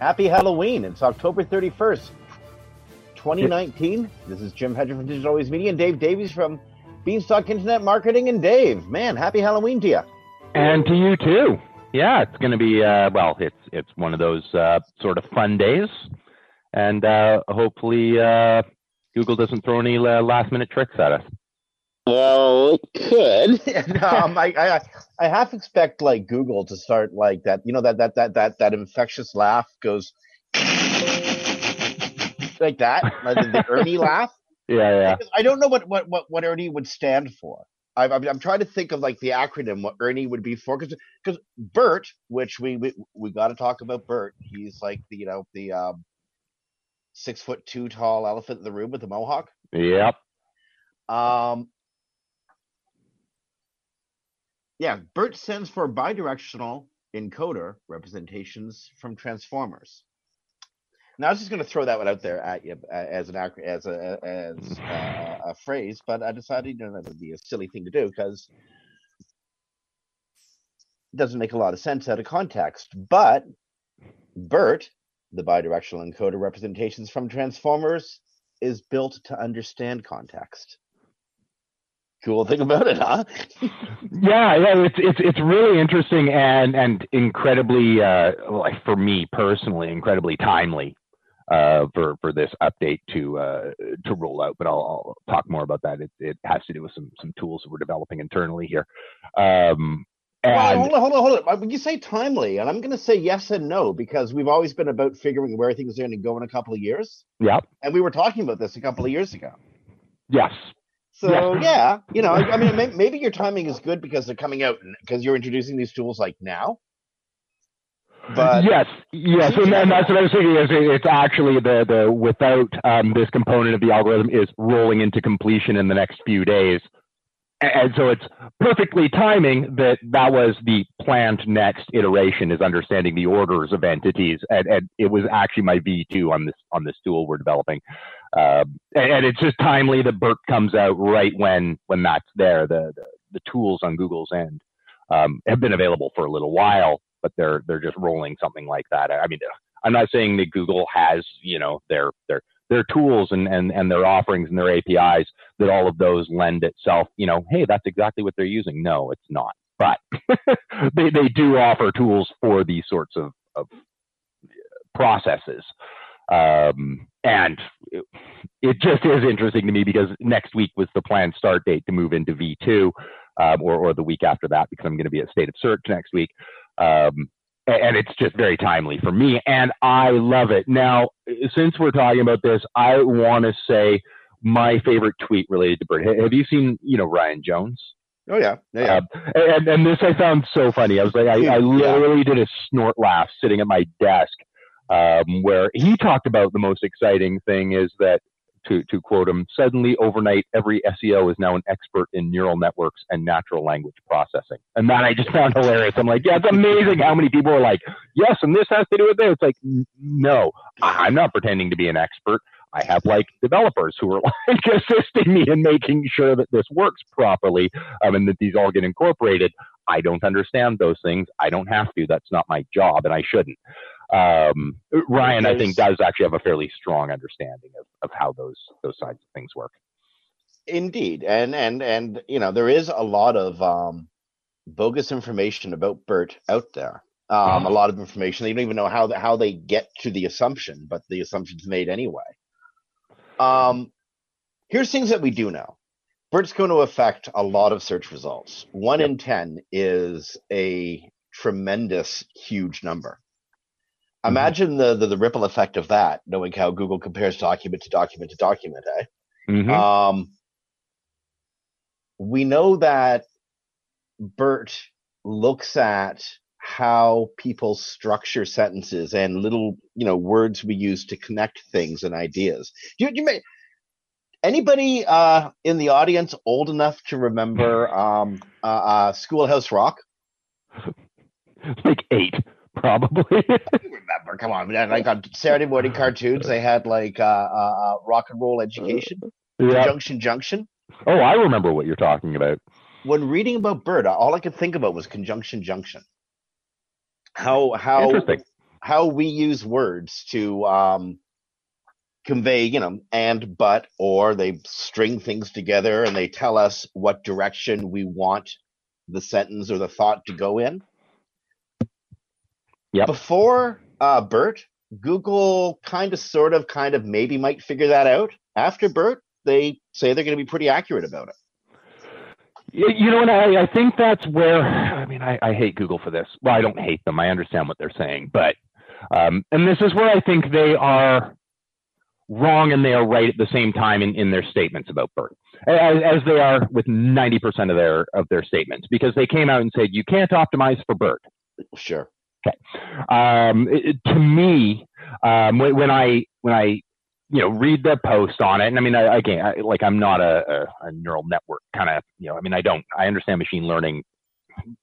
Happy Halloween. It's October 31st, 2019. This is Jim Hedger from Digital Always Media and Dave Davies from Beanstalk Internet Marketing. And Dave, man, happy Halloween to you. And to you too. Yeah, it's going to be uh, well. It's it's one of those uh, sort of fun days, and uh, hopefully uh, Google doesn't throw any uh, last minute tricks at us. Well, it could. um, I, I I half expect like Google to start like that. You know that that that that that infectious laugh goes like that, like the, the Ernie laugh. Yeah, yeah. Because I don't know what what what what Ernie would stand for. I'm, I'm, I'm trying to think of like the acronym what Ernie would be for because because Bert, which we we, we got to talk about Bert. He's like the you know the um, six foot two tall elephant in the room with the mohawk. Yep. Um, yeah, BERT stands for bidirectional encoder representations from transformers. Now, I was just going to throw that one out there at you uh, as an as a as uh, a phrase, but I decided you know that would be a silly thing to do because it doesn't make a lot of sense out of context. But BERT, the bidirectional encoder representations from transformers, is built to understand context cool thing about it, huh? yeah, yeah, it's it's it's really interesting and and incredibly uh, like for me personally, incredibly timely uh, for for this update to uh, to roll out. But I'll, I'll talk more about that. It, it has to do with some some tools that we're developing internally here. Um, and well, hold on, hold on, hold on. When you say timely, and I'm going to say yes and no because we've always been about figuring where things are going to go in a couple of years. yeah, And we were talking about this a couple of years ago. yes, So Yeah. yeah, you know, I, I mean, may, maybe your timing is good because they're coming out because you're introducing these tools like now. But yes, yes, and, and that's what I was thinking. Is it's actually the the without um, this component of the algorithm is rolling into completion in the next few days, and so it's perfectly timing that that was the planned next iteration is understanding the orders of entities, and, and it was actually my V two on this on this tool we're developing, um, and, and it's just timely that BERT comes out right when when that's there. The the, the tools on Google's end um, have been available for a little while, but they're they're just rolling something like that. I mean, I'm not saying that Google has you know their their their tools and, and, and their offerings and their APIs that all of those lend itself, you know, hey, that's exactly what they're using. No, it's not. But they, they do offer tools for these sorts of, of processes. Um, and it, it just is interesting to me because next week was the planned start date to move into V2 um, or, or the week after that because I'm going to be at State of Search next week. Um, and it's just very timely for me, and I love it. Now, since we're talking about this, I want to say my favorite tweet related to BERT. Have you seen, you know, Ryan Jones? oh yeah, yeah, yeah. Um, and, and this I found so funny. I was like, I, I Yeah. literally did a snort laugh sitting at my desk um, where he talked about the most exciting thing is that to, to quote him, suddenly overnight, every SEO is now an expert in neural networks and natural language processing. And that I just found hilarious. I'm like, yeah, it's amazing how many people are like, yes, and this has to do with this. It's like, no, I'm not pretending to be an expert. I have like developers who are like assisting me in making sure that this works properly um, and that these all get incorporated. I don't understand those things. I don't have to. That's not my job, and I shouldn't. Um, Ryan, I think, does actually have a fairly strong understanding of, of how those those sides of things work. Indeed, and and and you know there is a lot of um, bogus information about BERT out there. Um, a lot of information they don't even know how the, how they get to the assumption, but the assumption's made anyway. Um, here's things that we do know. BERT's going to affect a lot of search results. One yep. in ten is a tremendous, huge number. Mm-hmm. Imagine the, the, the ripple effect of that, knowing how Google compares document to document to document. Eh? Mm-hmm. Um, we know that BERT looks at how people structure sentences and little you know words we use to connect things and ideas. You, you may anybody uh, in the audience old enough to remember um, uh, uh, Schoolhouse Rock? like eight probably. come on, like on Saturday morning cartoons, they had like uh, uh, uh rock and roll education, yeah. Junction Junction. Oh, I remember what you're talking about. When reading about BERT, all I could think about was conjunction junction. How how how we use words to um, convey, you know, and but or they string things together and they tell us what direction we want the sentence or the thought to go in. Yep. Before uh, BERT, Google kind of, sort of, kind of, maybe might figure that out. After BERT, they say they're going to be pretty accurate about it. You know, and I, I think that's where, I mean, I, I hate Google for this. Well, I don't hate them. I understand what they're saying. But, um, and this is where I think they are wrong and they are right at the same time in, in their statements about BERT, as, as they are with 90% of their, of their statements, because they came out and said, you can't optimize for BERT. Sure. Okay. Um, it, to me, um, when, when, I when I you know read the post on it, and I mean, I, again, I, like I'm not a, a, a neural network kind of you know. I mean, I don't. I understand machine learning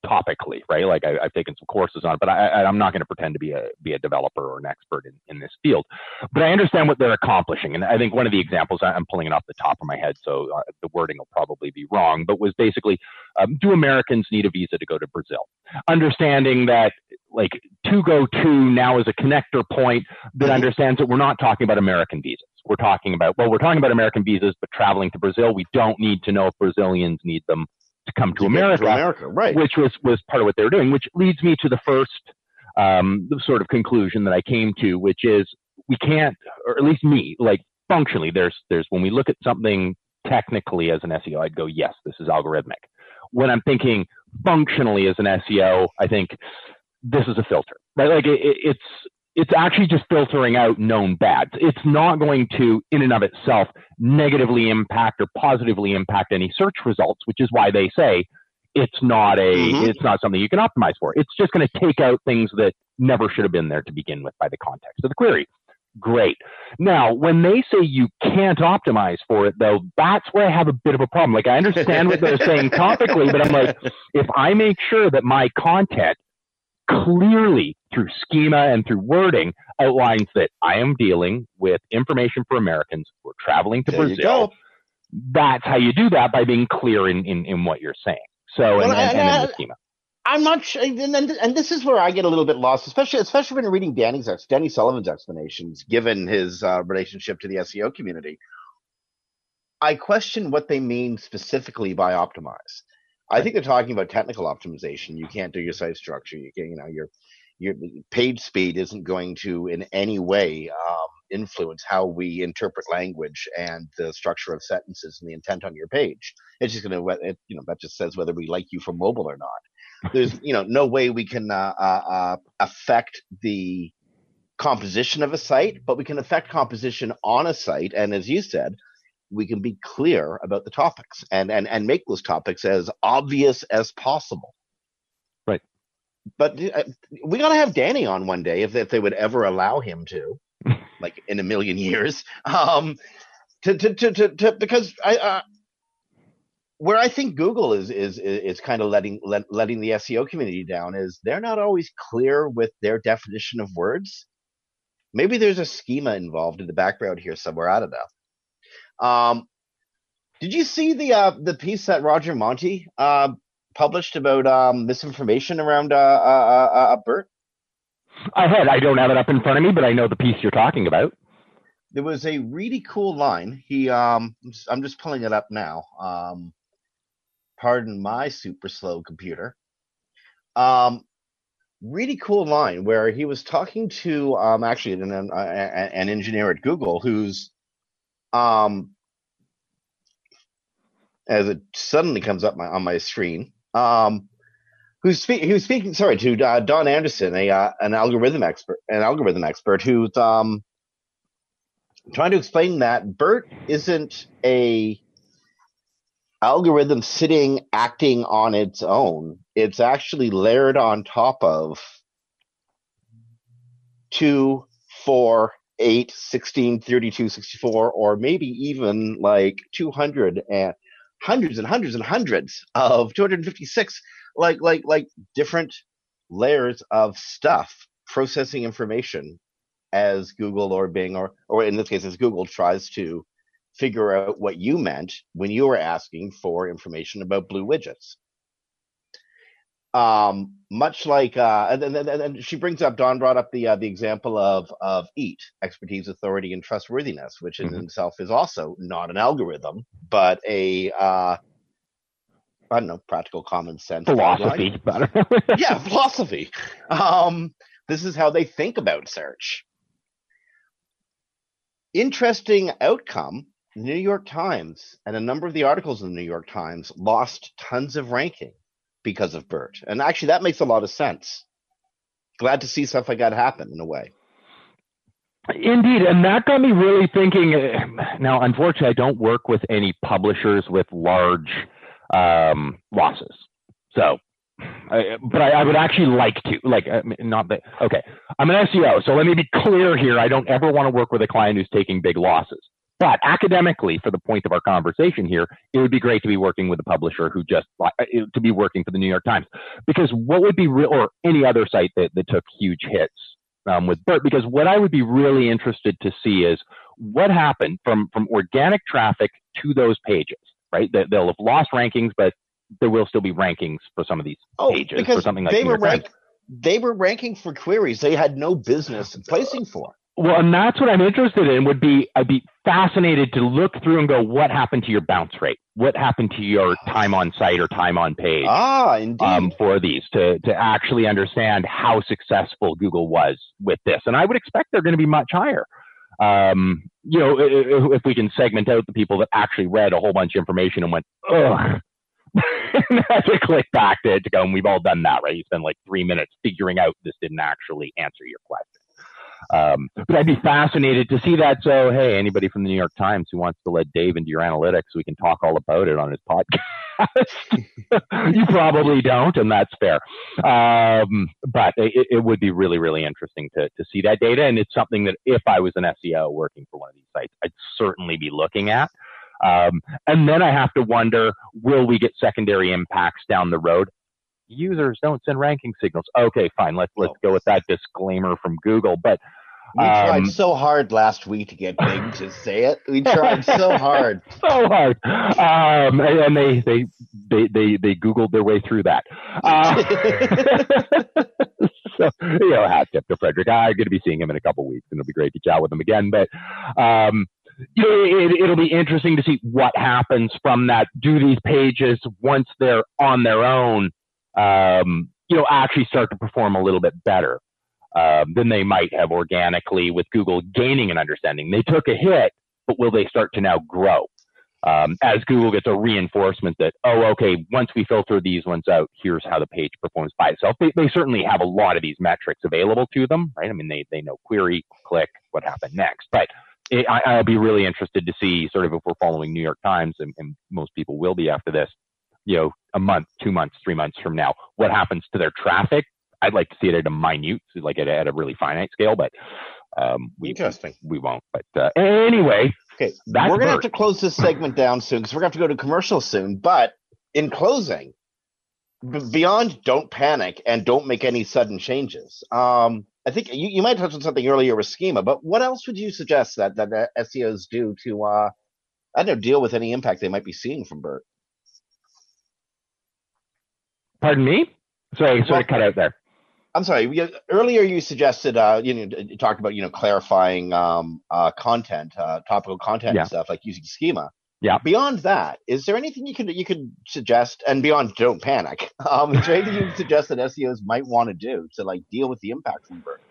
topically, right? Like I, have taken some courses on it, but I, am not going to pretend to be a be a developer or an expert in, in this field. But I understand what they're accomplishing, and I think one of the examples I'm pulling it off the top of my head, so uh, the wording will probably be wrong, but was basically, um, do Americans need a visa to go to Brazil? Understanding that like to go to now is a connector point that understands that we're not talking about American visas. We're talking about well, we're talking about American visas, but traveling to Brazil, we don't need to know if Brazilians need them to come to, to America, to America, right? Which was was part of what they were doing. Which leads me to the first um, sort of conclusion that I came to, which is we can't, or at least me, like functionally, there's there's when we look at something technically as an SEO, I'd go, yes, this is algorithmic. When I'm thinking functionally as an SEO, I think this is a filter, right? Like it, it's it's actually just filtering out known bads. It's not going to, in and of itself, negatively impact or positively impact any search results, which is why they say it's not a, mm-hmm. it's not something you can optimize for. It's just going to take out things that never should have been there to begin with by the context of the query. Great. Now, when they say you can't optimize for it, though, that's where I have a bit of a problem. Like, I understand what they're saying topically, but I'm like, if I make sure that my content clearly through schema and through wording outlines that I am dealing with information for Americans who are traveling to there Brazil. That's how you do that by being clear in, in, in what you're saying. So, well, and, and, and, in the schema. I'm not sure, and, and, this is where I get a little bit lost, especially especially when reading Danny's Danny Sullivan's explanations, given his uh, relationship to the SEO community. I question what they mean specifically by optimize. I think they're talking about technical optimization. You can't do your site structure. You can, you know, your your page speed isn't going to in any way um, influence how we interpret language and the structure of sentences and the intent on your page. It's just going to, you know, that just says whether we like you for mobile or not. There's, you know, no way we can uh, uh, uh, affect the composition of a site, but we can affect composition on a site. And as you said, we can be clear about the topics and, and, and make those topics as obvious as possible. Right. but uh, we gotta have Danny on one day if, if they would ever allow him to, like in a million years. Um, to to to to, to because I. Uh, where I think Google is is is kind of letting let, letting the SEO community down is they're not always clear with their definition of words. Maybe there's a schema involved in the background here somewhere. I don't know. Um, did you see the uh, the piece that Roger Montti uh, published about um, misinformation around uh, uh, uh, uh BERT? I had. I don't have it up in front of me, but I know the piece you're talking about. There was a really cool line. He, um, I'm just pulling it up now. Um, pardon my super slow computer. Um, really cool line where he was talking to um, actually an, an, an engineer at Google who's um, as it suddenly comes up my, on my screen. Um, who's was speaking. Sorry, to uh, Dawn Anderson, a uh, an algorithm expert, an algorithm expert who's um, trying to explain that BERT isn't a algorithm sitting acting on its own. It's actually layered on top of two, four, 8, 16, 32, 64, or maybe even like 200 and hundreds and hundreds and hundreds of 256 like like like different layers of stuff processing information as Google or Bing or or in this case as Google tries to figure out what you meant when you were asking for information about blue widgets. Um, much like, uh, and, and, and, she brings up, Dawn brought up the uh, the example of of EAT, expertise, authority, and trustworthiness, which in mm-hmm. itself is also not an algorithm, but a uh, I don't know, practical common sense philosophy. yeah, philosophy. Um, this is how they think about search. Interesting outcome the New York Times and a number of the articles in the New York Times lost tons of ranking because of BERT. And actually, that makes a lot of sense. Glad to see stuff like that happen in a way. Indeed, and that got me really thinking. Now, unfortunately, I don't work with any publishers with large um, losses. So, I, but I, I, would actually like to, like, not that. Okay, I'm an SEO, so let me be clear here. I don't ever want to work with a client who's taking big losses. But academically, for the point of our conversation here, it would be great to be working with a publisher who just uh, to be working for the New York Times, because what would be real, or any other site that, that took huge hits um, with BERT, because what I would be really interested to see is what happened from from organic traffic to those pages, right? That they'll have lost rankings, but there will still be rankings for some of these oh, pages for something like they were rank- they were ranking for queries they had no business placing for. Well, and that's what I'm interested in. Would be I'd be fascinated to look through and go, what happened to your bounce rate? What happened to your time on site or time on page? Ah, indeed. Um, for these to to actually understand how successful Google was with this, and I would expect they're going to be much higher. Um, you know, if, if we can segment out the people that actually read a whole bunch of information and went, ugh. to click back to, to go, and we've all done that, right? You spend like three minutes figuring out this didn't actually answer your question. Um, but I'd be fascinated to see that. So, hey, anybody from the New York Times who wants to let Dave into your analytics, we can talk all about it on his podcast. you probably don't, and that's fair. Um, but it, it, would be really, really interesting to, to see that data. And it's something that if I was an SEO working for one of these sites, I'd certainly be looking at. Um, and then I have to wonder, will we get secondary impacts down the road? Users don't send ranking signals. Okay, fine. Let's let's go with that disclaimer from Google. But we um, tried so hard last week to get Bing to say it. We tried so hard, so hard, um, and they, they they they they googled their way through that. Uh, so you know, hat tip to Frederick. I'm going to be seeing him in a couple weeks, and it'll be great to chat with him again. But um, you know, it, it'll be interesting to see what happens from that. Do these pages once they're on their own? Um, you know, actually start to perform a little bit better um, than they might have organically with Google gaining an understanding. They took a hit, but will they start to now grow? Um, as Google gets a reinforcement that, oh, okay, once we filter these ones out, here's how the page performs by itself. They, they certainly have a lot of these metrics available to them, right? I mean, they, they know query, click, what happened next. But it, I, will be really interested to see sort of if we're following New York Times, and, and most people will be after this, you know, a month, two months, three months from now, what happens to their traffic I'd like to see it at a minute, like at, at a really finite scale, but um, we, Interesting. We won't. But uh, anyway, Okay, That's we're gonna have to close this segment down soon because we're gonna have to go to commercial soon. But in closing, b- beyond don't panic and don't make any sudden changes. Um, I think you, you might touch on something earlier with schema, but what else would you suggest that that SEOs do to uh, I don't know deal with any impact they might be seeing from Bert? Pardon me. Sorry, sorry, cut out there. I'm sorry. Earlier, you suggested uh, you know you talked about you know clarifying um, uh, content, uh, topical content Yeah. and stuff like using schema. Yeah. Beyond that, is there anything you could you could suggest? And beyond, don't panic. Um, is there anything you suggest that SEOs might want to do to like deal with the impact from Bert?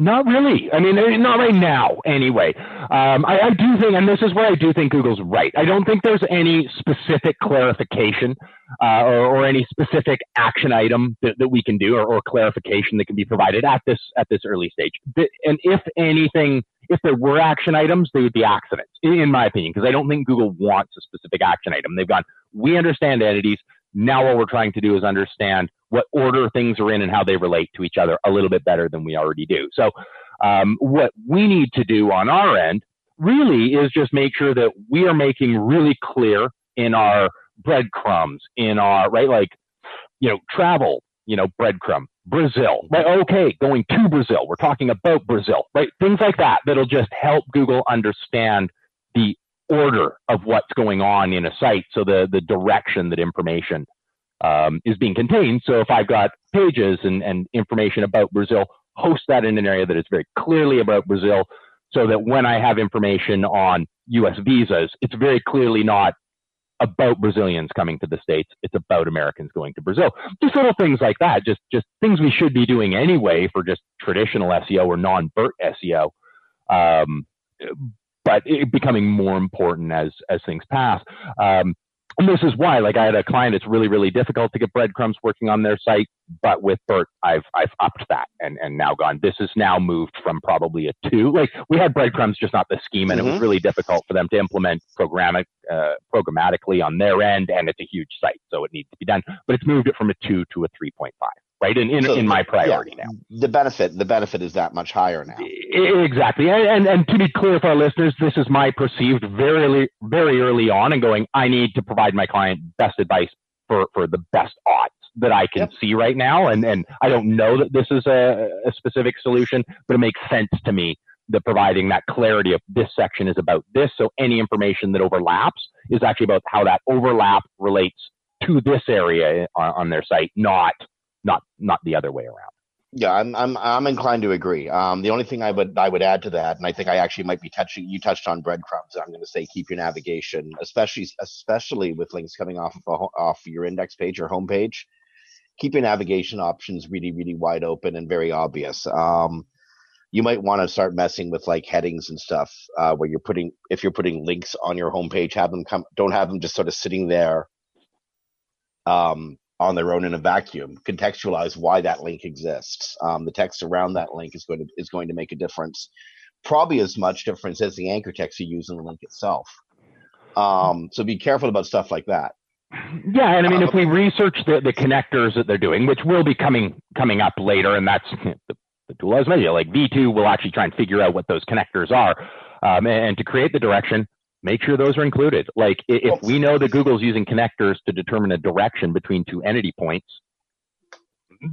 Not really. I mean, eh, not right now, anyway. Um, I, I do think, and this is where I do think Google's right. I don't think there's any specific clarification uh, or, or any specific action item that, that we can do or, or clarification that can be provided at this at this early stage. And if anything, if there were action items, they would be accidents, in, in my opinion, because I don't think Google wants a specific action item. They've gone, we understand entities. Now what we're trying to do is understand what order things are in and how they relate to each other a little bit better than we already do. So um, what we need to do on our end really is just make sure that we are making really clear in our breadcrumbs, in our right, like you know, travel, you know, breadcrumb, Brazil, right? Okay, going to Brazil. We're talking about Brazil, right? Things like that that'll just help Google understand order of what's going on in a site, so the the direction that information um, is being contained. So if I've got pages and, and information about Brazil, host that in an area that is very clearly about Brazil, so that when I have information on U.S. visas, it's very clearly not about Brazilians coming to the states. It's about Americans going to Brazil. Just little things like that. Just just things we should be doing anyway for just traditional SEO or non-BERT SEO. Um, but it becoming more important as as things pass. Um, and this is why, like, I had a client. It's really, really difficult to get breadcrumbs working on their site. But with Bert, I've I've upped that and and now gone. This is now moved from probably a two. Like we had breadcrumbs, just not the scheme, and it was Mhm. really difficult for them to implement programmatic uh, programmatically on their end. And it's a huge site, so it needs to be done. But it's moved it from a two to a three point five. Right in in, So, in my yeah, priority now. The benefit the benefit is that much higher now. Exactly, and, and and to be clear for our listeners, this is my perceived very early, very early on, and going. I need to provide my client best advice for for the best odds that I can Yep. see right now, and and I don't know that this is a, a specific solution, but it makes sense to me that providing that clarity of this section is about this, so any information that overlaps is actually about how that overlap relates to this area on, on their site, not not not the other way around. Yeah, I'm I'm I'm inclined to agree. Um, the only thing I would I would add to that, and I think I actually might be touching you touched on breadcrumbs. I'm going to say keep your navigation, especially especially with links coming off of a, off your index page or homepage. Keep your navigation options really really wide open and very obvious. Um, you might want to start messing with like headings and stuff uh, where you're putting if you're putting links on your homepage, have them come. Don't have them just sort of sitting there um, on their own in a vacuum. Contextualize why that link exists. Um, the text around that link is going to is going to make a difference, probably as much difference as the anchor text you use in the link itself. Um, so be careful about stuff like that. Yeah, and I mean, if we research the, the connectors that they're doing, which will be coming coming up later, and that's the, the tool as media, like V2 will actually try and figure out what those connectors are, um, and, and to create the direction, make sure those are included. Like if we know that Google's using connectors to determine a direction between two entity points,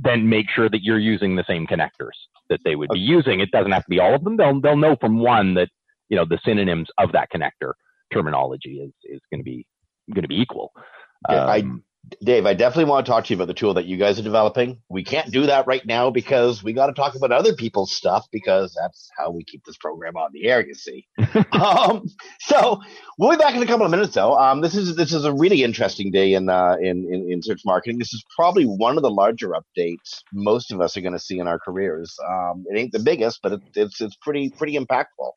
then make sure that you're using the same connectors that they would be using. It doesn't have to be all of them. They'll they'll know from one that you know the synonyms of that connector terminology is is going to be going to be equal. Yeah, I- Um, Dave, I definitely want to talk to you about the tool that you guys are developing. We can't do that right now because we got to talk about other people's stuff because that's how we keep this program on the air. You see. um, so we'll be back in a couple of minutes, though. Um, this is this is a really interesting day in uh, in, in in search marketing. This is probably one of the larger updates most of us are going to see in our careers. Um, it ain't the biggest, but it, it's it's pretty pretty impactful.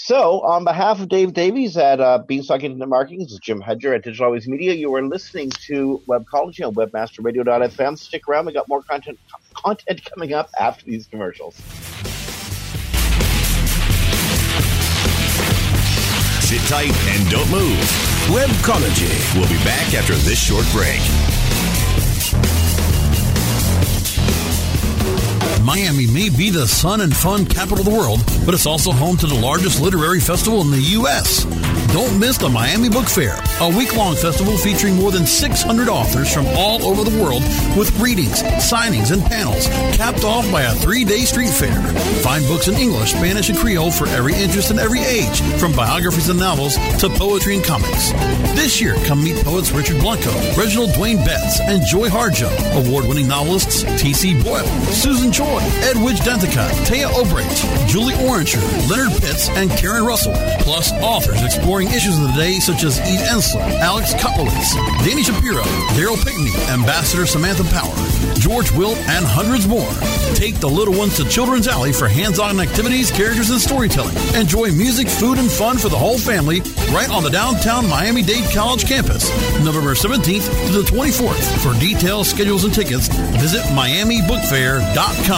So, on behalf of Dave Davies at uh, Beanstalk Internet Marketing, this is Jim Hedger at Digital Always Media. You are listening to Webcology on WebmasterRadio.fm. Stick around; we got more content content coming up after these commercials. Sit tight and don't move. Webcology. We'll be back after this short break. Miami may be the sun and fun capital of the world, but it's also home to the largest literary festival in the U.S. Don't miss the Miami Book Fair, a week long festival featuring more than 600 authors from all over the world with readings, signings, and panels, capped off by a three day street fair. Find books in English, Spanish, and Creole for every interest and every age, from biographies and novels to poetry and comics. This year, come meet poets Richard Blanco, Reginald Dwayne Betts, and Joy Harjo, award winning novelists T.C. Boyle, Susan Choi, Edwidge Danticat, Téa Obreht, Julie Orringer, Leonard Pitts, and Karen Russell, plus authors exploring issues of the day such as Eve Ensler, Alex Kotlowitz, Dani Shapiro, Darryl Pinckney, Ambassador Samantha Power, George Will, and hundreds more. Take the little ones to Children's Alley for hands-on activities, characters, and storytelling. Enjoy music, food, and fun for the whole family right on the downtown Miami-Dade College campus, November 17th to the 24th. For details, schedules, and tickets, visit miamibookfair.com.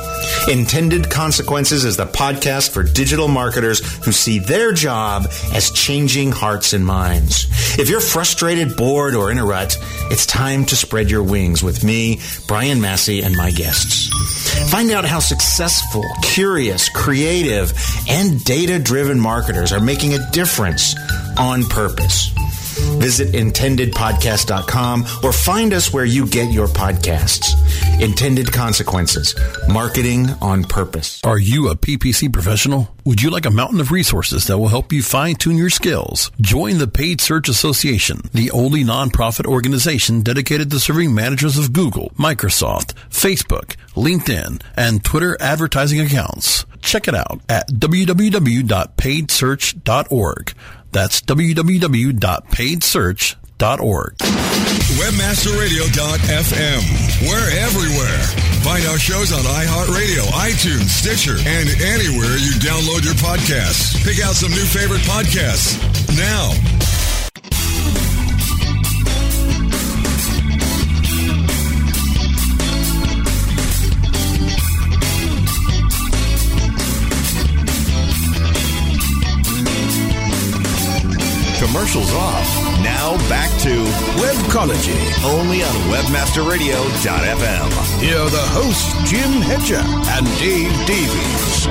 Intended Consequences is the podcast for digital marketers who see their job as changing hearts and minds. If you're frustrated, bored, or in a rut, it's time to spread your wings with me, Brian Massey, and my guests. Find out how successful, curious, creative, and data driven marketers are making a difference on purpose. Visit intendedpodcast.com or find us where you get your podcasts. Intended Consequences Marketing on Purpose. Are you a PPC professional? Would you like a mountain of resources that will help you fine tune your skills? Join the Paid Search Association, the only nonprofit organization dedicated to serving managers of Google, Microsoft, Facebook, LinkedIn, and Twitter advertising accounts. Check it out at www.paidsearch.org. That's www.paidsearch.org. Webmasterradio.fm. We're everywhere. Find our shows on iHeartRadio, iTunes, Stitcher, and anywhere you download your podcasts. Pick out some new favorite podcasts now. Commercials off. Now back to Webcology. only on WebmasterRadio.fm. Here are the hosts, Jim Hedger and Dave Davies.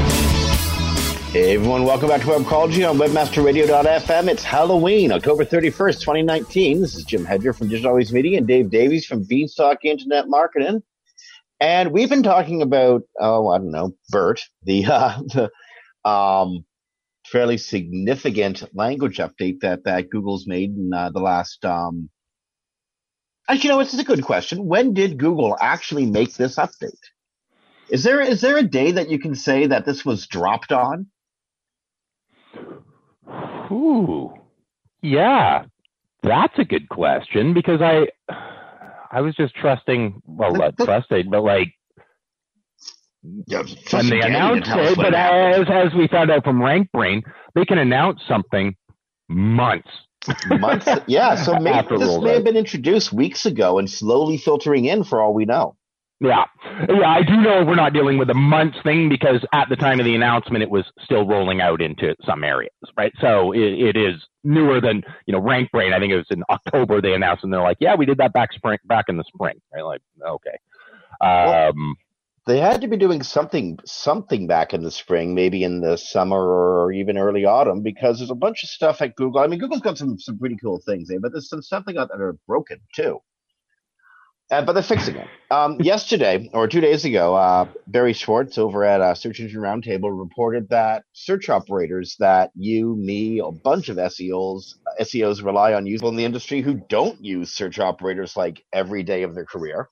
Hey everyone, welcome back to Webcology on WebmasterRadio.fm. It's Halloween, October 31st, 2019. This is Jim Hedger from Digital Always Media and Dave Davies from Beanstalk Internet Marketing. And we've been talking about, oh, I don't know, BERT, the, uh, the um, fairly significant language update that, that Google's made in uh, the last, um, actually, you know, this is a good question. When did Google actually make this update? Is there, is there a day that you can say that this was dropped on? Ooh, yeah, that's a good question because I, I was just trusting. Well, not trusting, but like Yeah, when they announce it. But as as we found out from RankBrain, they can announce something months. months, yeah. So maybe this may have been introduced weeks ago and slowly filtering in for all we know. Yeah, yeah. I do know we're not dealing with a months thing because at the time of the announcement, it was still rolling out into some areas, right? So it, it is newer than you know RankBrain. I think it was in October they announced, and they're like, "Yeah, we did that back spring, back in the spring." Right? Like, okay. Um, They had to be doing something something back in the spring, maybe in the summer or even early autumn, because there's a bunch of stuff at Google. I mean, Google's got some some pretty cool things, eh? but there's some stuff they got that are broken too. Uh, but they're fixing it. Um, yesterday or two days ago, uh, Barry Schwartz over at uh, Search Engine Roundtable reported that search operators that you, me, a bunch of SEOs, SEOs rely on usable in the industry who don't use search operators like every day of their career.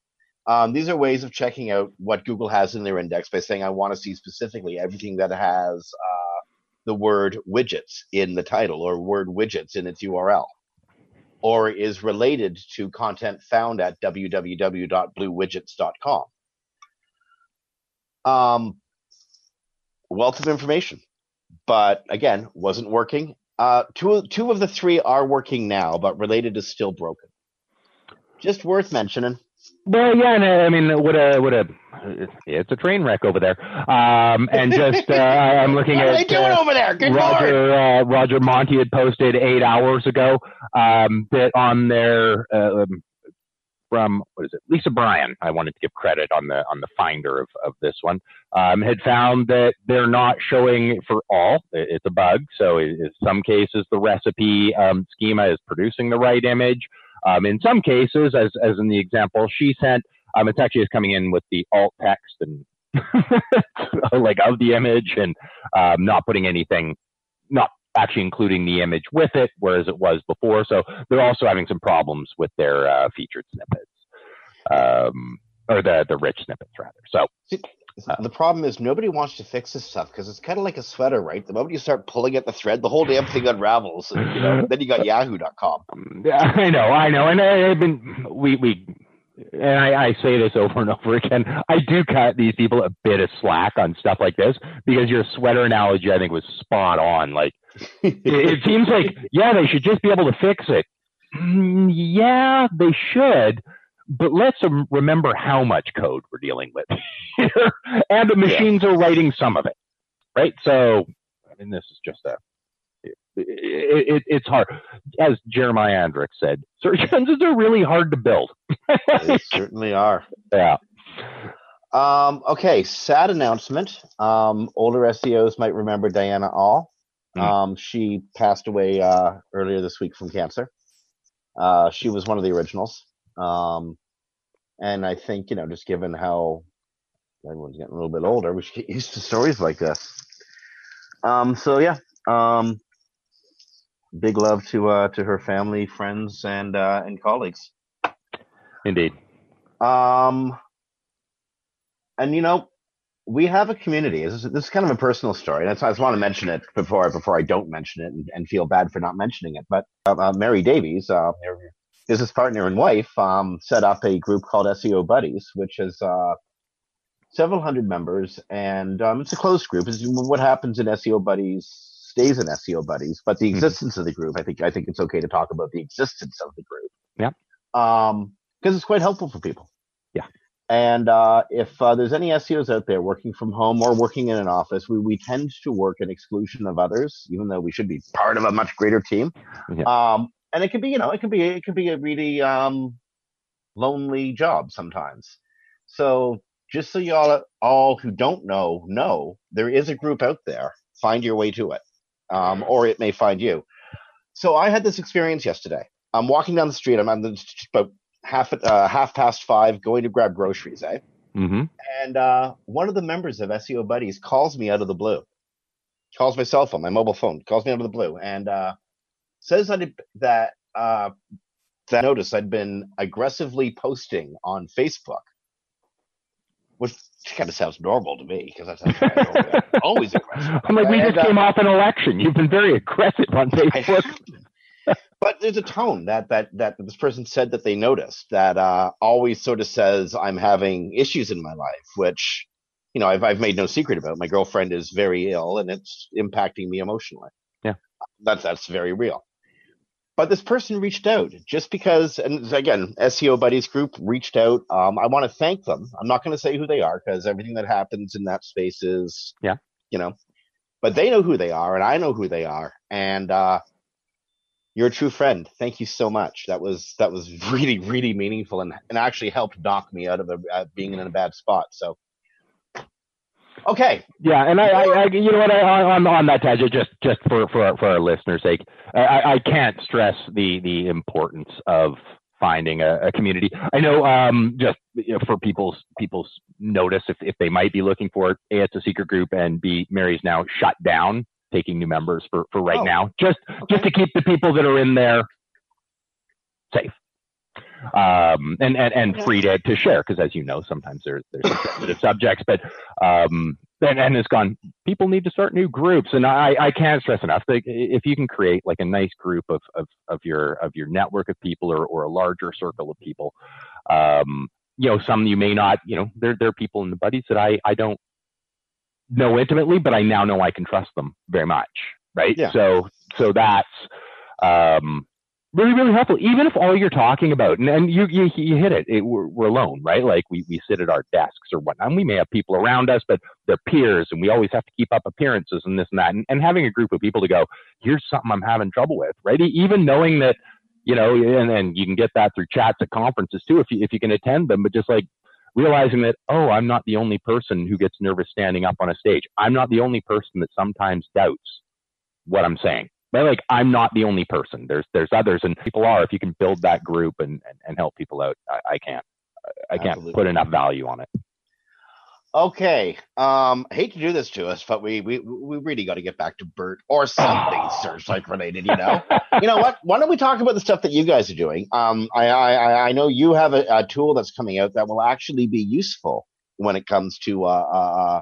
Um, these are ways of checking out what Google has in their index by saying, I want to see specifically everything that has uh, the word widgets in the title or word widgets in its URL or is related to content found at www.bluewidgets.com. Um, wealth of information, but again, wasn't working. Uh, two two of the three are working now, but related is still broken. Just worth mentioning. Well, yeah, and, uh, I mean, what a what a it's a train wreck over there. Um, and just uh, I'm looking what at are they doing uh, over there? Good Roger uh, Roger Montti had posted eight hours ago um, that on their uh, um, from what is it Lisa Bryan I wanted to give credit on the on the finder of, of this one um, had found that they're not showing for all it's a bug so in some cases the recipe um, schema is producing the right image um, in some cases as as in the example she sent um, it's actually just coming in with the alt text and like of the image and um, not putting anything not actually including the image with it, whereas it was before. So they're also having some problems with their uh, featured snippets, um, or the the rich snippets rather. So Uh, the problem is nobody wants to fix this stuff because it's kind of like a sweater, right? The moment you start pulling at the thread, the whole damn thing unravels. And, you know, then you got Yahoo.com. Um, yeah, I know, I know, and I, I've been we we and I, I, say this over and over again, I do cut these people a bit of slack on stuff like this because your sweater analogy, I think, was spot on. Like, it, it, seems like, yeah, they should just be able to fix it. Mm, yeah, they should, but let's remember how much code we're dealing with here, and the machines yeah. are writing some of it, right? So, I mean, this is just a it, it, it's hard. As Jeremiah Andrick said, search engines are really hard to build. they certainly are. Yeah. Um, okay, sad announcement. Um, older SEOs might remember Diana All. Mm. Um, she passed away uh, earlier this week from cancer. Uh, she was one of the originals. Um, and I think, you know, just given how everyone's getting a little bit older, we should get used to stories like this. Um, so yeah, um, big love to uh, to her family, friends, and uh, and colleagues. Indeed. Um, and you know, we have a community. This is, this is kind of a personal story, and I just want to mention it before before I don't mention it and, and feel bad for not mentioning it. But uh, uh Mary Davies, uh, business partner and wife, um, set up a group called SEO Buddies, which is uh, several hundred members, and um, it's a closed group. What happens in SEO Buddies stays in SEO buddies, but the mm-hmm. existence mm-hmm. of the group, I think, I think it's okay to talk about the existence of the group. Yeah. Um, because it's quite helpful for people. Yeah. And uh, if uh, there's any SEOs out there working from home or working in an office, we, we tend to work in exclusion of others, even though we should be part of a much greater team. Yeah. Um, and it can be, you know, it can be, it can be a really um, lonely job sometimes. So just so y'all all who don't know know, there is a group out there. Find your way to it um, or it may find you. So I had this experience yesterday. I'm walking down the street. I'm, about half uh, half past five, going to grab groceries. Eh? Mm-hmm. And uh, one of the members of SEO Buddies calls me out of the blue. Calls my cell phone, my mobile phone, calls me out of the blue, and uh, says that that uh, that notice I'd been aggressively posting on Facebook which kind of sounds normal to me because that's always aggressive. I'm like, we just came uh, off an election. You've been very aggressive on Facebook. but there's a tone that that that this person said that they noticed that uh, always sort of says I'm having issues in my life, which you know I've I've made no secret about. My girlfriend is very ill, and it's impacting me emotionally. Yeah, that's that's very real. But this person reached out just because, and again, SEO Buddies Group reached out. Um, I want to thank them. I'm not going to say who they are because everything that happens in that space is, yeah, you know, but they know who they are, and I know who they are, and uh, you're a true friend. Thank you so much. That was that was really really meaningful and and actually helped knock me out of a, uh, being in a bad spot. So Okay. Yeah, and I, I, I you know what, I, on on that tangent, just just for for for our listeners' sake, I, I can't stress the the importance of finding a, a community. I know, um, just you know, for people's people's notice, if if they might be looking for it, a it's a secret group, and b Mary's now shut down taking new members for for right oh, now, just okay. just to keep the people that are in there safe um, and, and, and free to, to share. Cause as you know, sometimes there's, there's sensitive subjects, but, um, and, and it's gone, people need to start new groups. And I, I can't stress enough that if you can create like a nice group of, of, of your, of your network of people or, or a larger circle of people, um, you know, some you may not, you know, there, there are people in the buddies that I, I don't know intimately, but I now know I can trust them very much, right? Yeah. So so that's um, really really helpful. Even if all you're talking about, and, and you, you you hit it, it we're, we're alone, right? Like we we sit at our desks or whatnot. And we may have people around us, but they're peers, and we always have to keep up appearances and this and that. And, and having a group of people to go, here's something I'm having trouble with, right? Even knowing that you know, and, and you can get that through chats at conferences too if you if you can attend them. But just like realizing that oh, I'm not the only person who gets nervous standing up on a stage. I'm not the only person that sometimes doubts what I'm saying. But like I'm not the only person. There's there's others, and people are. If you can build that group and and, and help people out, I, I can't I can't Absolutely. put enough value on it. Okay. Um, hate to do this to us, but we we we really got to get back to BERT or something searchlight related. You know. you know what? Why don't we talk about the stuff that you guys are doing? Um, I I I- I know you have a, a tool that's coming out that will actually be useful when it comes to uh, uh,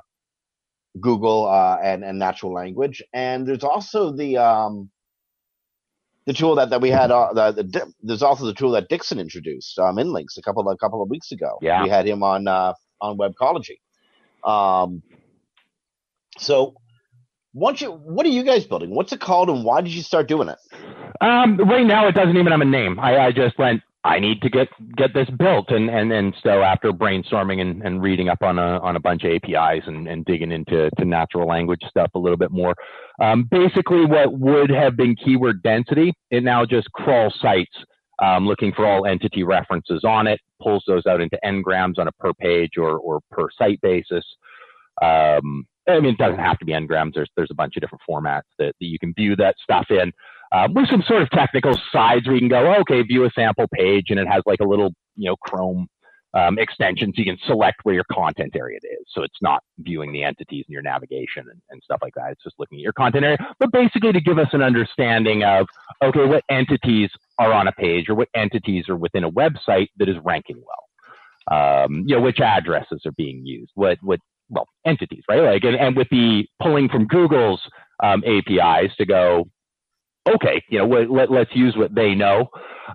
Google uh, and and natural language. And there's also the um the tool that, that we had uh, the, the there's also the tool that Dixon introduced um InLinks a couple of a couple of weeks ago. Yeah. we had him on uh, on Webcology. Um, so what you what are you guys building? What's it called, and why did you start doing it? Um, right now, it doesn't even have a name. I, I just went. I need to get get this built, and and and so after brainstorming and, and reading up on a on a bunch of APIs and, and digging into to natural language stuff a little bit more, um, basically what would have been keyword density, it now just crawls sites um, looking for all entity references on it, pulls those out into ngrams on a per page or or per site basis. Um, I mean, it doesn't have to be ngrams. There's there's a bunch of different formats that, that you can view that stuff in. Um, with some sort of technical sides where you can go, okay, view a sample page, and it has like a little, you know, Chrome um, extension, so you can select where your content area is. So it's not viewing the entities in your navigation and, and stuff like that. It's just looking at your content area. But basically, to give us an understanding of, okay, what entities are on a page or what entities are within a website that is ranking well. Um, you know, which addresses are being used, what what well entities, right? Like, and, and with the pulling from Google's um, APIs to go, okay, you know, let, let's use what they know,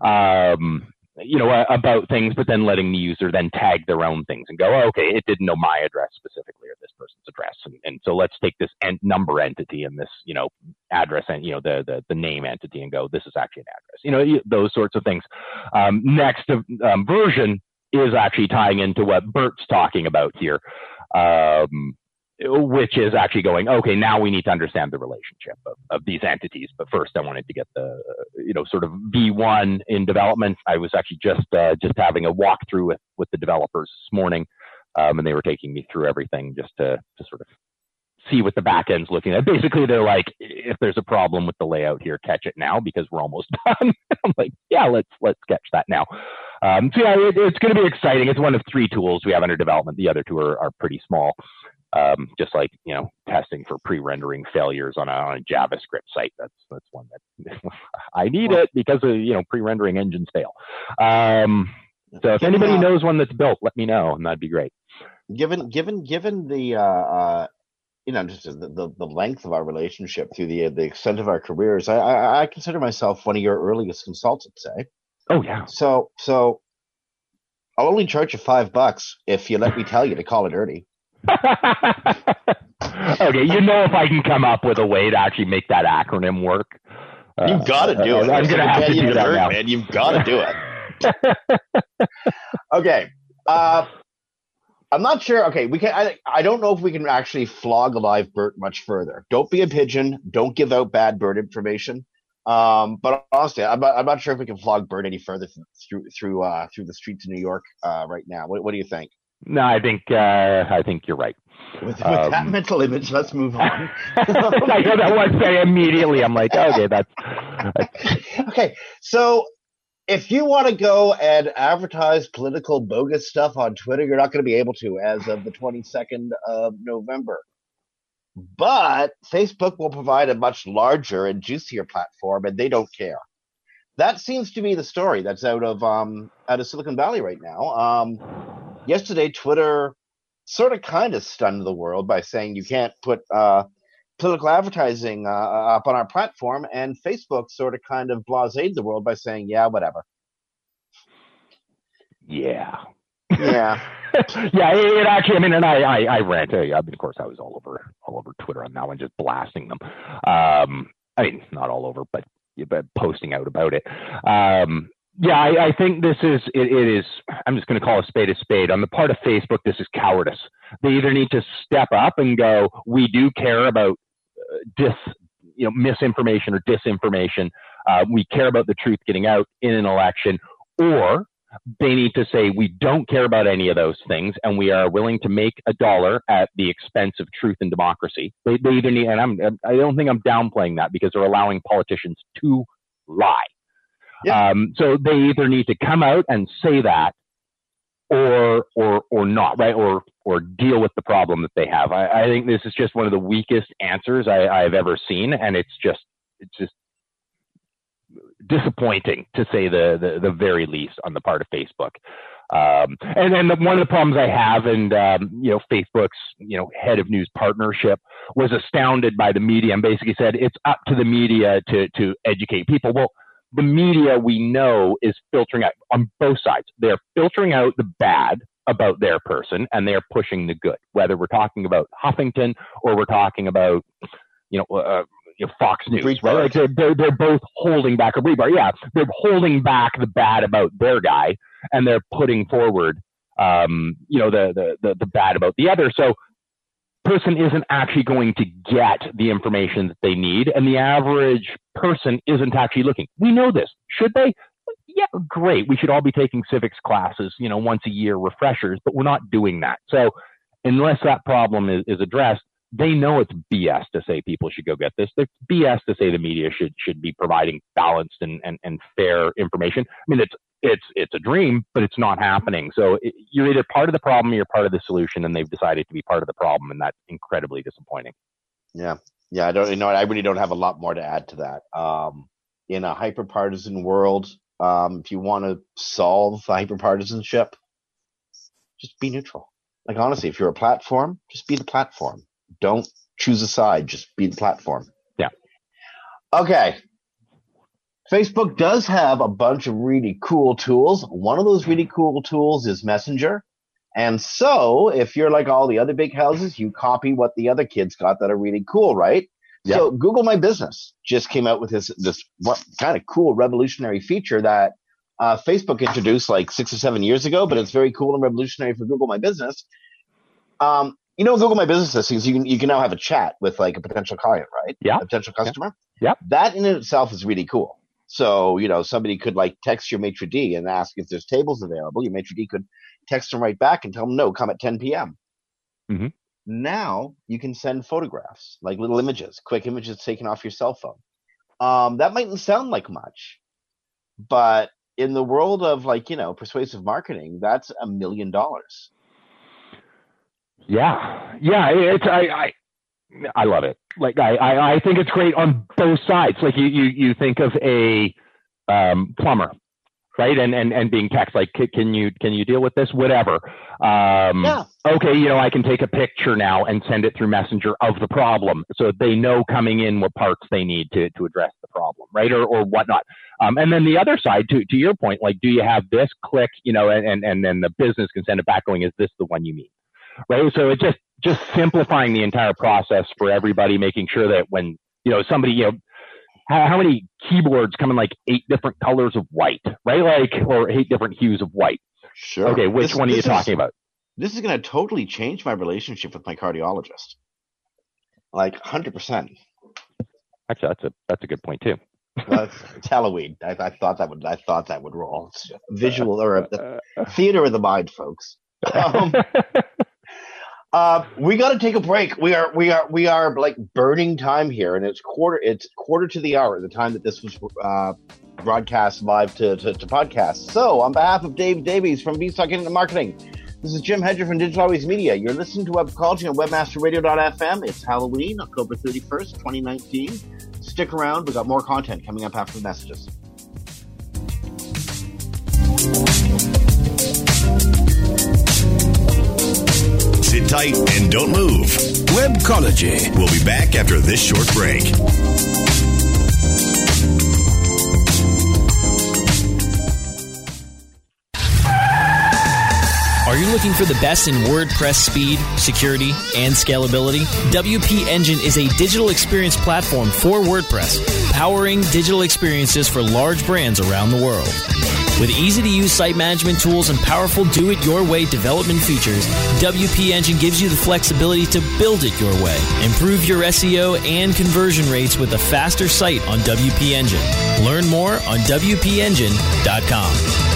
um, you know, about things, but then letting the user then tag their own things and go, oh, okay, it didn't know my address specifically or this person's address, and, and so let's take this en- number entity and this, you know, address and you know the the, the name entity and go, this is actually an address, you know, those sorts of things. Um, next um, version is actually tying into what BERT's talking about here. Um, which is actually going, okay, now we need to understand the relationship of, of these entities. But first, I wanted to get the, you know, sort of V1 in development. I was actually just uh, just having a walkthrough with, with the developers this morning, um, and they were taking me through everything just to, to sort of see what the back end's looking at. Basically, they're like, if there's a problem with the layout here, catch it now because we're almost done. I'm like, yeah, let's let's catch that now. Um, so yeah, it, it's going to be exciting. It's one of three tools we have under development. The other two are, are pretty small um, just like you know testing for pre-rendering failures on a, on a JavaScript site. That's that's one that I need it because of, you know pre-rendering engines fail. Um, so if anybody knows one that's built, let me know, and that'd be great. Given given given the uh, uh, you know just the, the the length of our relationship through the the extent of our careers, I, I I consider myself one of your earliest consultants. Eh? Oh yeah. So so I'll only charge you five bucks if you let me tell you to call it early. okay, you know if I can come up with a way to actually make that acronym work. Uh, You've got to do it. I'm going to have to do that hurt, now. man. You've got to do it. okay. Uh, I'm not sure. Okay, we can. I, I don't know if we can actually flog a live BERT much further. Don't be a pigeon. Don't give out bad bird information. Um, but honestly, I'm not, I'm not sure if we can flog BERT any further th- through through uh, through the streets of New York uh, right now. What, what do you think? No, I think uh, I think you're right. With, with Um, that mental image, let's move on. I know that one say immediately. I'm like, okay, that's okay, so if you want to go and advertise political bogus stuff on Twitter, you're not going to be able to as of the 22nd of November. But Facebook will provide a much larger and juicier platform, and they don't care. That seems to be the story that's out of um, out of Silicon Valley right now. Um, yesterday, Twitter sort of kind of stunned the world by saying you can't put uh, political advertising uh, up on our platform, and Facebook sort of kind of blased the world by saying, "Yeah, whatever." yeah. Yeah. yeah, it, it, actually. I mean, and I, I, I rant. I, of course, I was all over, all over Twitter on that one, just blasting them. Um, I mean, not all over, but but posting out about it. Um, yeah, I, I, think this is it, it is. I'm just going to call a spade a spade. On the part of Facebook, this is cowardice. They either need to step up and go, "We do care about uh, dis, you know, misinformation or disinformation. Uh, we care about the truth getting out in an election," or they need to say, "We don't care about any of those things, and we are willing to make a dollar at the expense of truth and democracy." They, they either need, and I'm, I don't think I'm downplaying that because they're allowing politicians to lie yeah. Um, so they either need to come out and say that, or or or not, right? Or or deal with the problem that they have. I, I think this is just one of the weakest answers I, I've ever seen, and it's just it's just disappointing to say the, the, the very least on the part of Facebook. Um, and then the, one of the problems I have, and um, you know, Facebook's you know head of news partnership was astounded by the media and basically said it's up to the media to to educate people. Well, the media we know is filtering out on both sides. They're filtering out the bad about their person and they're pushing the good, whether we're talking about Huffington or we're talking about, you know, uh, you know Fox News, Breitbart. right? Like they're, they're, they're both holding back a rebar. Yeah, they're holding back the bad about their guy and they're putting forward, um, you know, the, the, the, the bad about the other. So person isn't actually going to get the information that they need, and the average person isn't actually looking. We know this. Should they? Yeah, great. We should all be taking civics classes, you know, once a year refreshers, but we're not doing that. So unless that problem is, is addressed, they know it's BS to say people should go get this. It's BS to say the media should should be providing balanced and, and, and fair information. I mean, it's it's it's a dream, but it's not happening. So it, you're either part of the problem or you're part of the solution, and they've decided to be part of the problem, and that's incredibly disappointing. Yeah, yeah. I don't, you know, I really don't have a lot more to add to that. Um, in a hyperpartisan world, um, if you want to solve hyperpartisanship, just be neutral. Like honestly, if you're a platform, just be the platform. Don't choose a side. Just be the platform. Yeah. Okay. Facebook does have a bunch of really cool tools. One of those really cool tools is Messenger. And so if you're like all the other big houses, you copy what the other kids got that are really cool, right? Yep. So Google My Business just came out with this this what kind of cool revolutionary feature that uh, Facebook introduced like six or seven years ago, but it's very cool and revolutionary for Google My Business. Um, you know, Google My Business is you can you can now have a chat with like a potential client, right? Yeah. A potential customer. Yeah. Yep. That in itself is really cool. So, you know, somebody could like text your maitre d and ask if there's tables available. Your maitre d could text them right back and tell them, no, come at 10 p.m. Mm-hmm. Now you can send photographs, like little images, quick images taken off your cell phone. Um, that mightn't sound like much, but in the world of like, you know, persuasive marketing, that's a million dollars. Yeah. Yeah. It's, I, I, I love it. Like I, I, I think it's great on both sides. Like you, you, you think of a um, plumber, right? And and and being text like, can you can you deal with this? Whatever. Um, yeah. Okay, you know, I can take a picture now and send it through Messenger of the problem, so they know coming in what parts they need to to address the problem, right, or or whatnot. Um, and then the other side, to to your point, like, do you have this? Click, you know, and and and then the business can send it back, going, is this the one you mean? Right. So it just just simplifying the entire process for everybody, making sure that when you know somebody, you know, how, how many keyboards come in like eight different colors of white, right? Like or eight different hues of white. Sure. Okay, which this, one are you talking is, about? This is going to totally change my relationship with my cardiologist. Like hundred percent. Actually, that's a that's a good point too. well, it's, it's, Halloween. I, I, thought that would I thought that would roll. It's visual or a, a theater of the mind, folks. Um, uh, we got to take a break. We are we are we are like burning time here, and it's quarter it's quarter to the hour, the time that this was uh, broadcast live to, to, to podcast. So, on behalf of Dave Davies from Beanstalk Internet Marketing, this is Jim Hedger from Digital Always Media. You're listening to Web Webcology on WebmasterRadio.fm. It's Halloween, October 31st, 2019. Stick around. We got more content coming up after the messages. Sit tight and don't move. Webcology. We'll be back after this short break. Are you looking for the best in WordPress speed, security, and scalability? WP Engine is a digital experience platform for WordPress, powering digital experiences for large brands around the world. With easy to use site management tools and powerful do it your way development features, WP Engine gives you the flexibility to build it your way. Improve your SEO and conversion rates with a faster site on WP Engine. Learn more on WPEngine.com.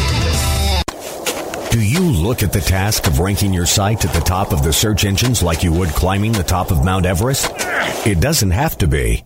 Do you look at the task of ranking your site at the top of the search engines like you would climbing the top of Mount Everest? It doesn't have to be.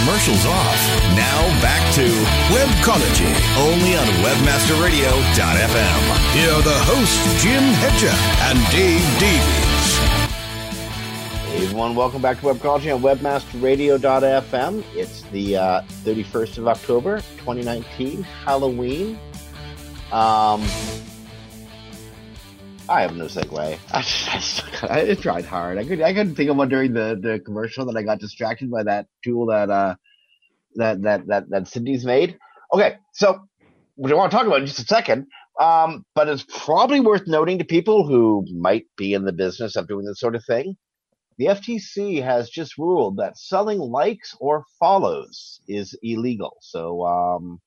Commercials off. Now back to Webcology. only on WebmasterRadio.fm. Here are the hosts, Jim Hedger and Dave Davies. Hey everyone, welcome back to Webcology on webmasterradio.fm. It's the uh, 31st of October, 2019, Halloween. Um, I have no segue. I, just, I, tried hard. I could I couldn't think of one during the, the commercial that I got distracted by that tool that uh that that that that Cindy's made. Okay, so what I want to talk about in just a second. Um, but it's probably worth noting to people who might be in the business of doing this sort of thing. The FTC has just ruled that selling likes or follows is illegal. So um,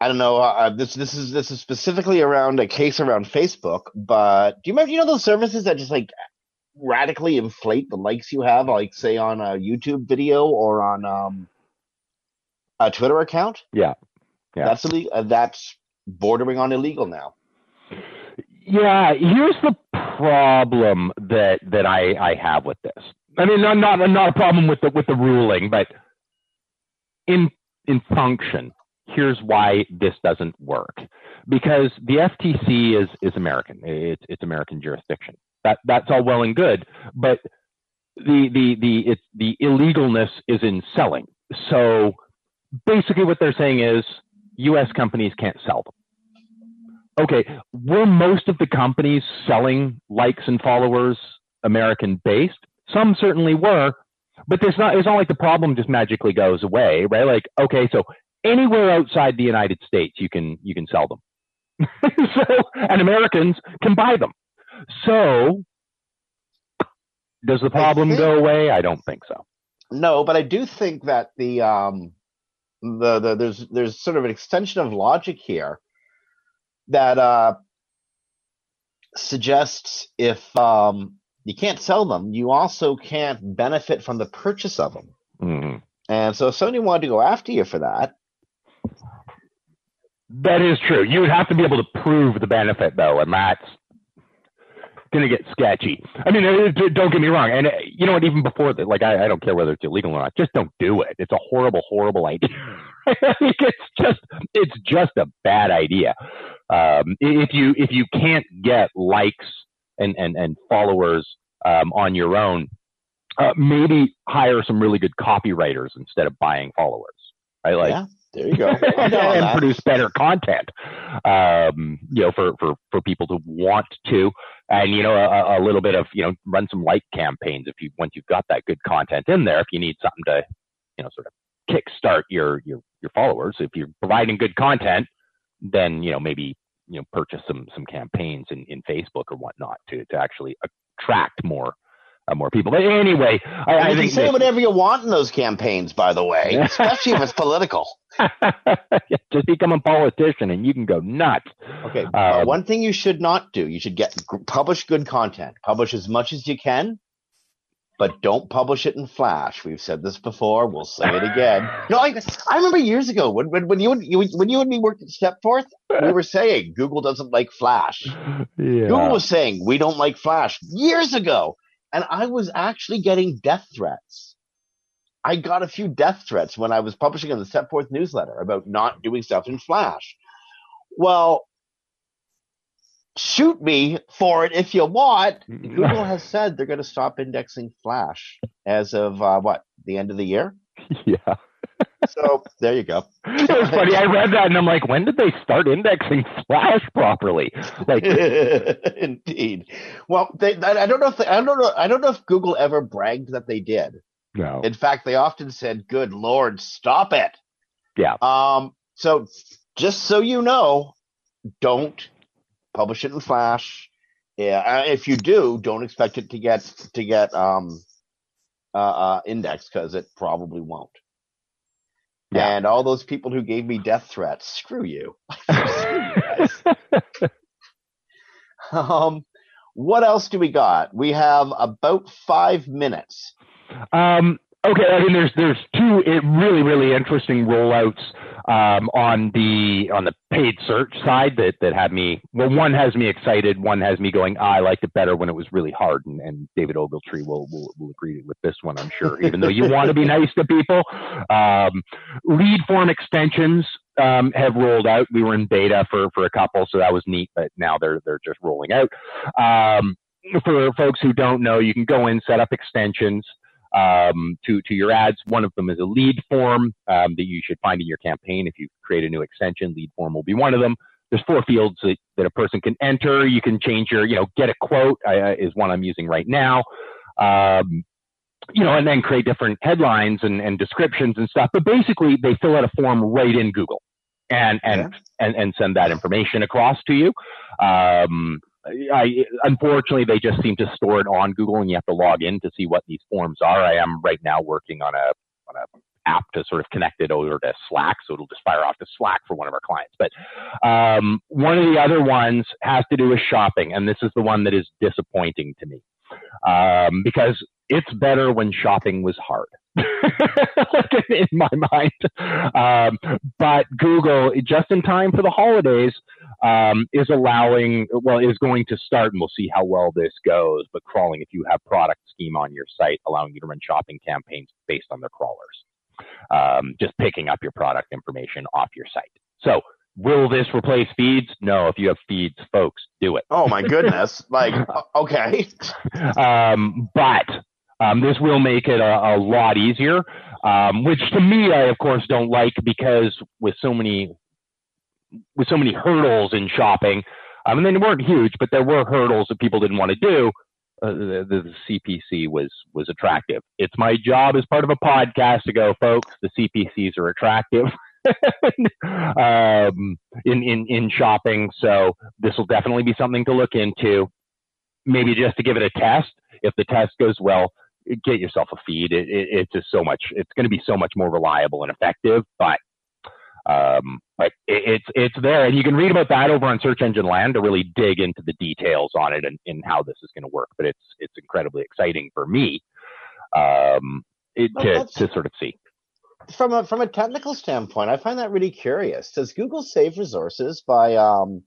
I don't know. Uh, this this is this is specifically around a case around Facebook. But do you remember? You know those services that just like radically inflate the likes you have, like say on a YouTube video or on um, a Twitter account. Yeah, yeah. That's illegal. Uh, that's bordering on illegal now. Yeah, here's the problem that that I, I have with this. I mean, not not not a problem with the with the ruling, but in in function, here's why this doesn't work. Because the FTC is is American. It's it's American jurisdiction. That that's all well and good, but the the the it's the illegalness is in selling. So basically, what they're saying is U.S. companies can't sell them okay, were most of the companies selling likes and followers American based? Some certainly were, but there's not, it's not like the problem just magically goes away, right? Like, okay, so anywhere outside the United States, you can, you can sell them. so, and Americans can buy them. So, does the problem think- go away? I don't think so. No, but I do think that the um the, the there's there's sort of an extension of logic here that uh suggests if um you can't sell them, you also can't benefit from the purchase of them. Mhm. And so if somebody wanted to go after you for that, That is true. You would have to be able to prove the benefit, though, and that's going to get sketchy. I mean, don't get me wrong. And uh, you know what? Even before that, like, I, I don't care whether it's illegal or not. Just don't do it. It's a horrible, horrible idea. it's just, it's just a bad idea. Um, if you if you can't get likes and and and followers um, on your own, uh, maybe hire some really good copywriters instead of buying followers. Right? Like, yeah, there you go. I'm down on and produce better content. Um, you know, for for for people to want to, and you know, a, a little bit of you know, run some like campaigns if you once you've got that good content in there. If you need something to, you know, sort of kickstart your your your followers, if you're providing good content, then you know maybe you know purchase some some campaigns in, in Facebook or whatnot to to actually attract more more people. But anyway, I, And I you can think say that- whatever you want in those campaigns, by the way, especially if it's political. just become a politician and you can go nuts. Okay. Um, uh, one thing you should not do: you should get publish good content. Publish as much as you can, but don't publish it in Flash. We've said this before. We'll say it again. No, I, I remember years ago when when, when you, and, you when you and me worked at StepForth, we were saying Google doesn't like Flash. Yeah. Google was saying we don't like Flash years ago, and I was actually getting death threats. I got a few death threats when I was publishing in the StepForth newsletter about not doing stuff in Flash. Well, shoot me for it if you want. Google has said they're going to stop indexing Flash as of uh, what the end of the year. yeah. So there you go. It was funny. I read that and I'm like, when did they start indexing Flash properly? Like, Indeed. Well, they, I don't know if they, I don't know. I don't know if Google ever bragged that they did. no. In fact, they often said, "Good Lord, stop it." Yeah. Um. So, just so you know, don't publish it in Flash. Yeah. uh, If you do, don't expect it to get to get um uh, uh indexed because it probably won't. Yeah. And all those people who gave me death threats, screw you. Screw you guys. um, what else do we got? We have about five minutes. Um, okay, I mean, there's there's two really really interesting rollouts um, on the on the paid search side that that had me. Well, one has me excited. One has me going. "Ah, I liked it better when it was really hard. And, and David Ogletree will, will will agree with this one, I'm sure. Even though you want to be nice to people, um, lead form extensions um, have rolled out. We were in beta for for a couple, so that was neat. But now they're they're just rolling out. Um, for folks who don't know, you can go in, set up extensions um, to to your ads. One of them is a lead form um, that you should find in your campaign. If you create a new extension, lead form will be one of them. There's four fields that, that a person can enter. You can change your, you know, get a quote uh, is one I'm using right now. Um, you know, and then create different headlines and, and descriptions and stuff. But basically, they fill out a form right in Google and and and, and send that information across to you. Um, I, unfortunately, they just seem to store it on Google, and you have to log in to see what these forms are. I am right now working on a on a app to sort of connect it over to Slack, so it'll just fire off to Slack for one of our clients. But um, one of the other ones has to do with shopping, and this is the one that is disappointing to me um, because it's better when shopping was hard. in my mind. Um, but Google, just in time for the holidays, um, is allowing, well, is going to start, and we'll see how well this goes, but crawling if you have product schema on your site, allowing you to run shopping campaigns based on their crawlers. Um, just picking up your product information off your site. So, will this replace feeds? No. If you have feeds, folks, do it. Oh my goodness! like, okay. Um, but um, this will make it a, a lot easier, um, which to me, I of course don't like because with so many with so many hurdles in shopping, um, and they weren't huge, but there were hurdles that people didn't want to do. Uh, the, the CPC was was attractive. It's my job as part of a podcast to go, folks. The CPCs are attractive. um, in, in, in shopping. So this will definitely be something to look into. Maybe just to give it a test. If the test goes well, get yourself a feed. It, it, it's just so much. It's going to be so much more reliable and effective. But um, but it, it's it's there, and you can read about that over on Search Engine Land to really dig into the details on it and, and how this is going to work. But it's it's incredibly exciting for me um, it, Well, to to sort of see. From a from a technical standpoint, I find that really curious. Does Google save resources by um?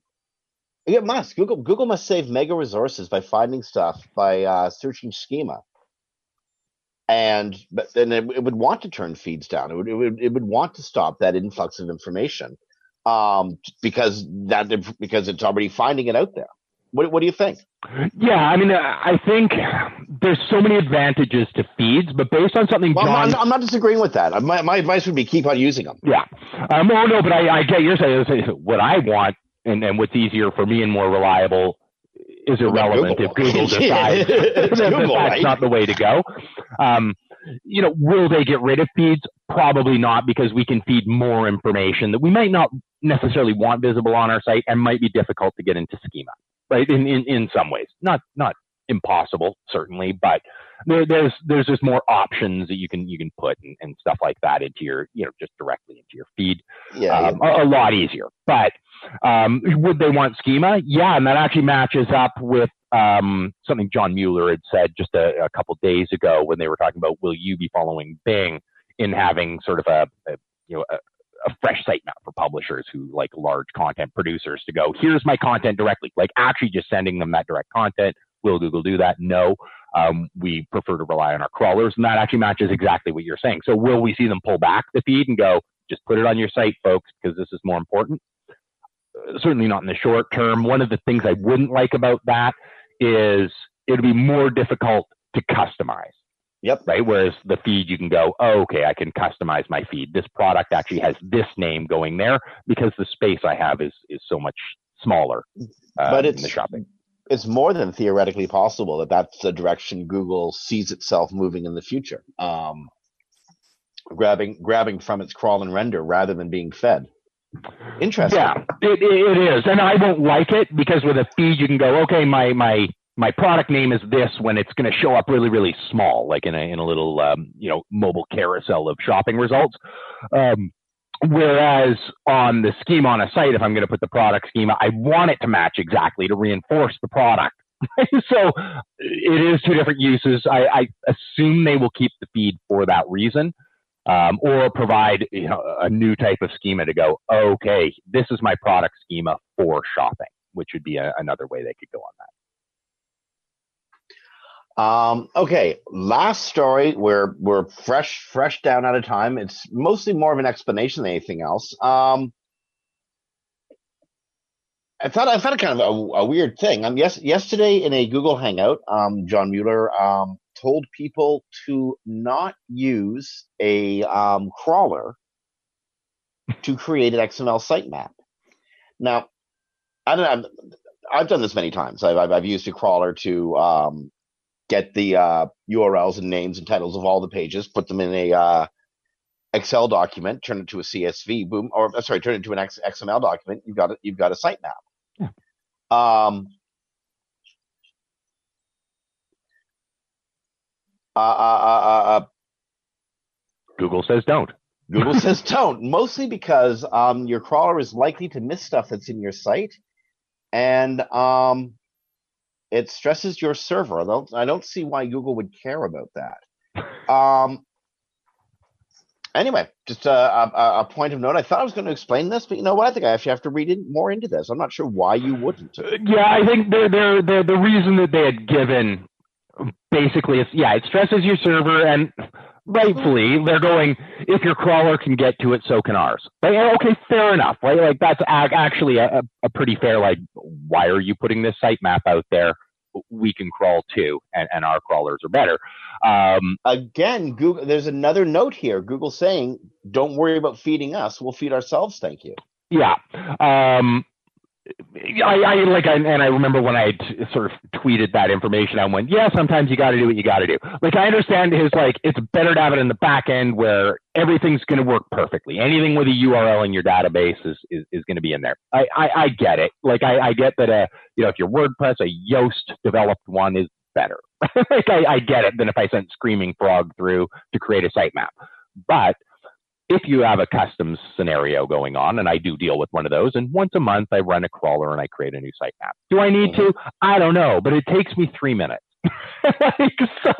It must. Google Google must save mega resources by finding stuff by uh, searching schema. And but then it, it would want to turn feeds down. It would, it would it would want to stop that influx of information, um, because that because it's already finding it out there. What what do you think? Yeah, I mean, uh, I think there's so many advantages to feeds, but based on something Well, John I'm, not, I'm not disagreeing with that. My, my advice would be keep on using them. Yeah. Um, oh, no, but I, I get your saying. What I want and, and what's easier for me and more reliable is irrelevant Google. if Google decides that Google, that's right? not the way to go. Um, you know, will they get rid of feeds? Probably not because we can feed more information that we might not necessarily want visible on our site and might be difficult to get into schema, right? In, in, in some ways, not, not impossible, certainly, but there, there's, there's just more options that you can, you can put and, and, stuff like that into your, you know, just directly into your feed. Yeah. Um, a, a, lot easier, but, um, would they want schema? Yeah. And that actually matches up with, um, something John Mueller had said just a, a couple days ago when they were talking about, will you be following Bing in having sort of a, a you know, a, a fresh sitemap for publishers who like large content producers to go, here's my content directly, like actually just sending them that direct content. Will Google do that? No. Um, we prefer to rely on our crawlers, and that actually matches exactly what you're saying. So, will we see them pull back the feed and go, just put it on your site, folks, because this is more important? Uh, certainly not in the short term. One of the things I wouldn't like about that is it would be more difficult to customize. Yep. Right. Whereas the feed, you can go, oh, okay, I can customize my feed. This product actually has this name going there because the space I have is is so much smaller. Uh, but it's in the shopping. It's more than theoretically possible that that's the direction Google sees itself moving in the future. Um, grabbing grabbing from its crawl and render rather than being fed. Interesting. Yeah, it, it is, and I won't like it because with a feed you can go, okay, my my my product name is this when it's going to show up really, really small, like in a, in a little, um, you know, mobile carousel of shopping results. Um, whereas on the schema on a site, if I'm going to put the product schema, I want it to match exactly to reinforce the product. so it is two different uses. I, I, assume they will keep the feed for that reason. Um, or provide you know, a new type of schema to go, okay, this is my product schema for shopping, which would be a, another way they could go on that. Um, okay, last story. We're we're fresh fresh down out of time. It's mostly more of an explanation than anything else. Um, I thought I found it kind of a, a weird thing. Um, yes, yesterday in a Google Hangout, um, John Mueller um, told people to not use a um, crawler to create an XML sitemap. Now, I don't know. I've done this many times. I've, I've, I've used a crawler to um, get the uh, URLs and names and titles of all the pages, put them in a uh, Excel document, turn it to a CSV, boom, or uh, sorry, turn it to an XML document. You've got a, you've got a sitemap. Yeah. Um, uh, uh, uh, Google says don't. Google says don't, mostly because um, your crawler is likely to miss stuff that's in your site, and um, it stresses your server. I don't, I don't see why Google would care about that. Um, anyway, just a, a, a, point of note. I thought I was going to explain this, but you know what? I think I actually have to read in, more into this. I'm not sure why you wouldn't. Yeah, I think the the the, the reason that they had given basically is yeah, it stresses your server and rightfully they're going if your crawler can get to it so can ours. Like okay fair enough. Right like that's actually a, a pretty fair like why are you putting this sitemap out there? We can crawl too and, and our crawlers are better. Um, again google there's another note here google saying don't worry about feeding us we'll feed ourselves thank you. Yeah. Um, I, I like, I, and I remember when I t- sort of tweeted that information, I went, yeah, sometimes you got to do what you got to do. Like, I understand his like, it's better to have it in the back end where everything's going to work perfectly. Anything with a URL in your database is is, is going to be in there. I, I, I get it. Like, I, I get that. Uh, you know, if your WordPress, a Yoast developed one is better. like, I, I get it than if I sent Screaming Frog through to create a sitemap. But if you have a custom scenario going on, and I do deal with one of those, and once a month I run a crawler and I create a new sitemap. Do I need to? Mm-hmm. I don't know, but it takes me three minutes. like, so,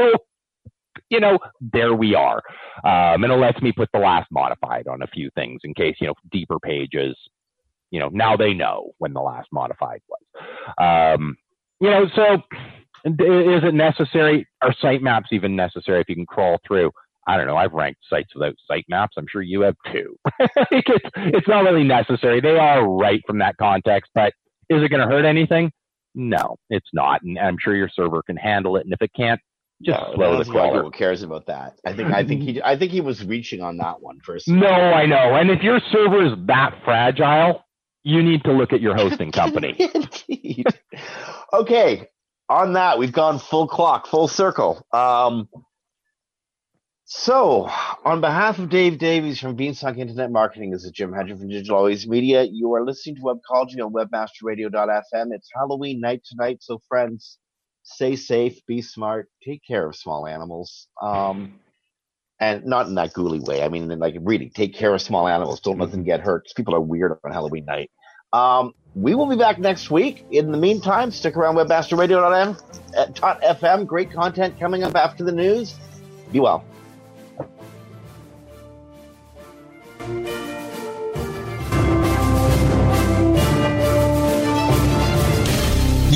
you know, there we are. Um, and it lets me put the last modified on a few things in case, you know, deeper pages, you know, now they know when the last modified was. Um, you know, so is it necessary? Are sitemaps even necessary if you can crawl through? I don't know. I've ranked sites without sitemaps. I'm sure you have too. it's, it's not really necessary. They are right from that context, but is it going to hurt anything? No, it's not. And I'm sure your server can handle it. And if it can't, just no, slow the crawler. Who cares about that? I think I think he I think he was reaching on that one first. No, I know. And if your server is that fragile, you need to look at your hosting company. Indeed. okay, on that we've gone full clock, full circle. Um, So, on behalf of Dave Davies from Beanstalk Internet Marketing, this is Jim Hedger from Digital Always Media. You are listening to Webcology on WebmasterRadio.fm. It's Halloween night tonight, so friends, stay safe, be smart, take care of small animals. Um, and not in that ghouly way. I mean, like really, take care of small animals. Don't let them get hurt. People are weird on Halloween night. Um, we will be back next week. In the meantime, stick around webmasterradio.fm. Great content coming up after the news. Be well.